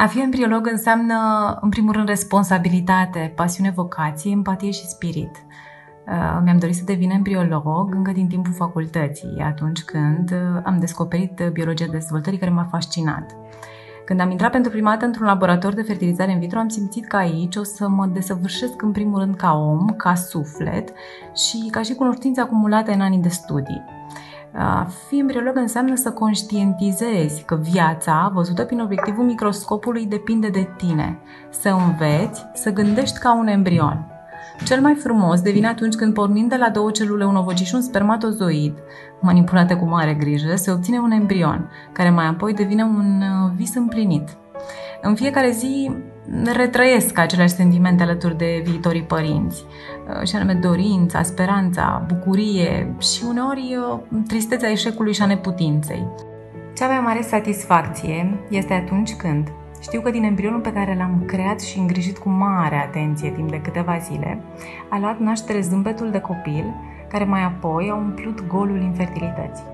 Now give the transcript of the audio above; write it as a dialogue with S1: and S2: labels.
S1: A fi embriolog înseamnă, în primul rând, responsabilitate, pasiune, vocație, empatie și spirit. Uh, mi-am dorit să devin embriolog încă din timpul facultății, atunci când uh, am descoperit biologia dezvoltării care m-a fascinat. Când am intrat pentru prima dată într-un laborator de fertilizare in vitro, am simțit că aici o să mă desăvârșesc în primul rând ca om, ca suflet și ca și cunoștințe acumulate în anii de studii. A fi embriolog înseamnă să conștientizezi că viața, văzută prin obiectivul microscopului, depinde de tine. Să înveți, să gândești ca un embrion. Cel mai frumos devine atunci când, pornind de la două celule, un ovocit și un spermatozoid, manipulate cu mare grijă, se obține un embrion, care mai apoi devine un uh, vis împlinit. În fiecare zi retrăiesc aceleași sentimente alături de viitorii părinți, uh, și anume dorința, speranța, bucurie și uneori uh, tristețea eșecului și a neputinței. Cea mai mare satisfacție este atunci când știu că din embrionul pe care l-am creat și îngrijit cu mare atenție timp de câteva zile, a luat naștere zâmbetul de copil, care mai apoi a umplut golul infertilității.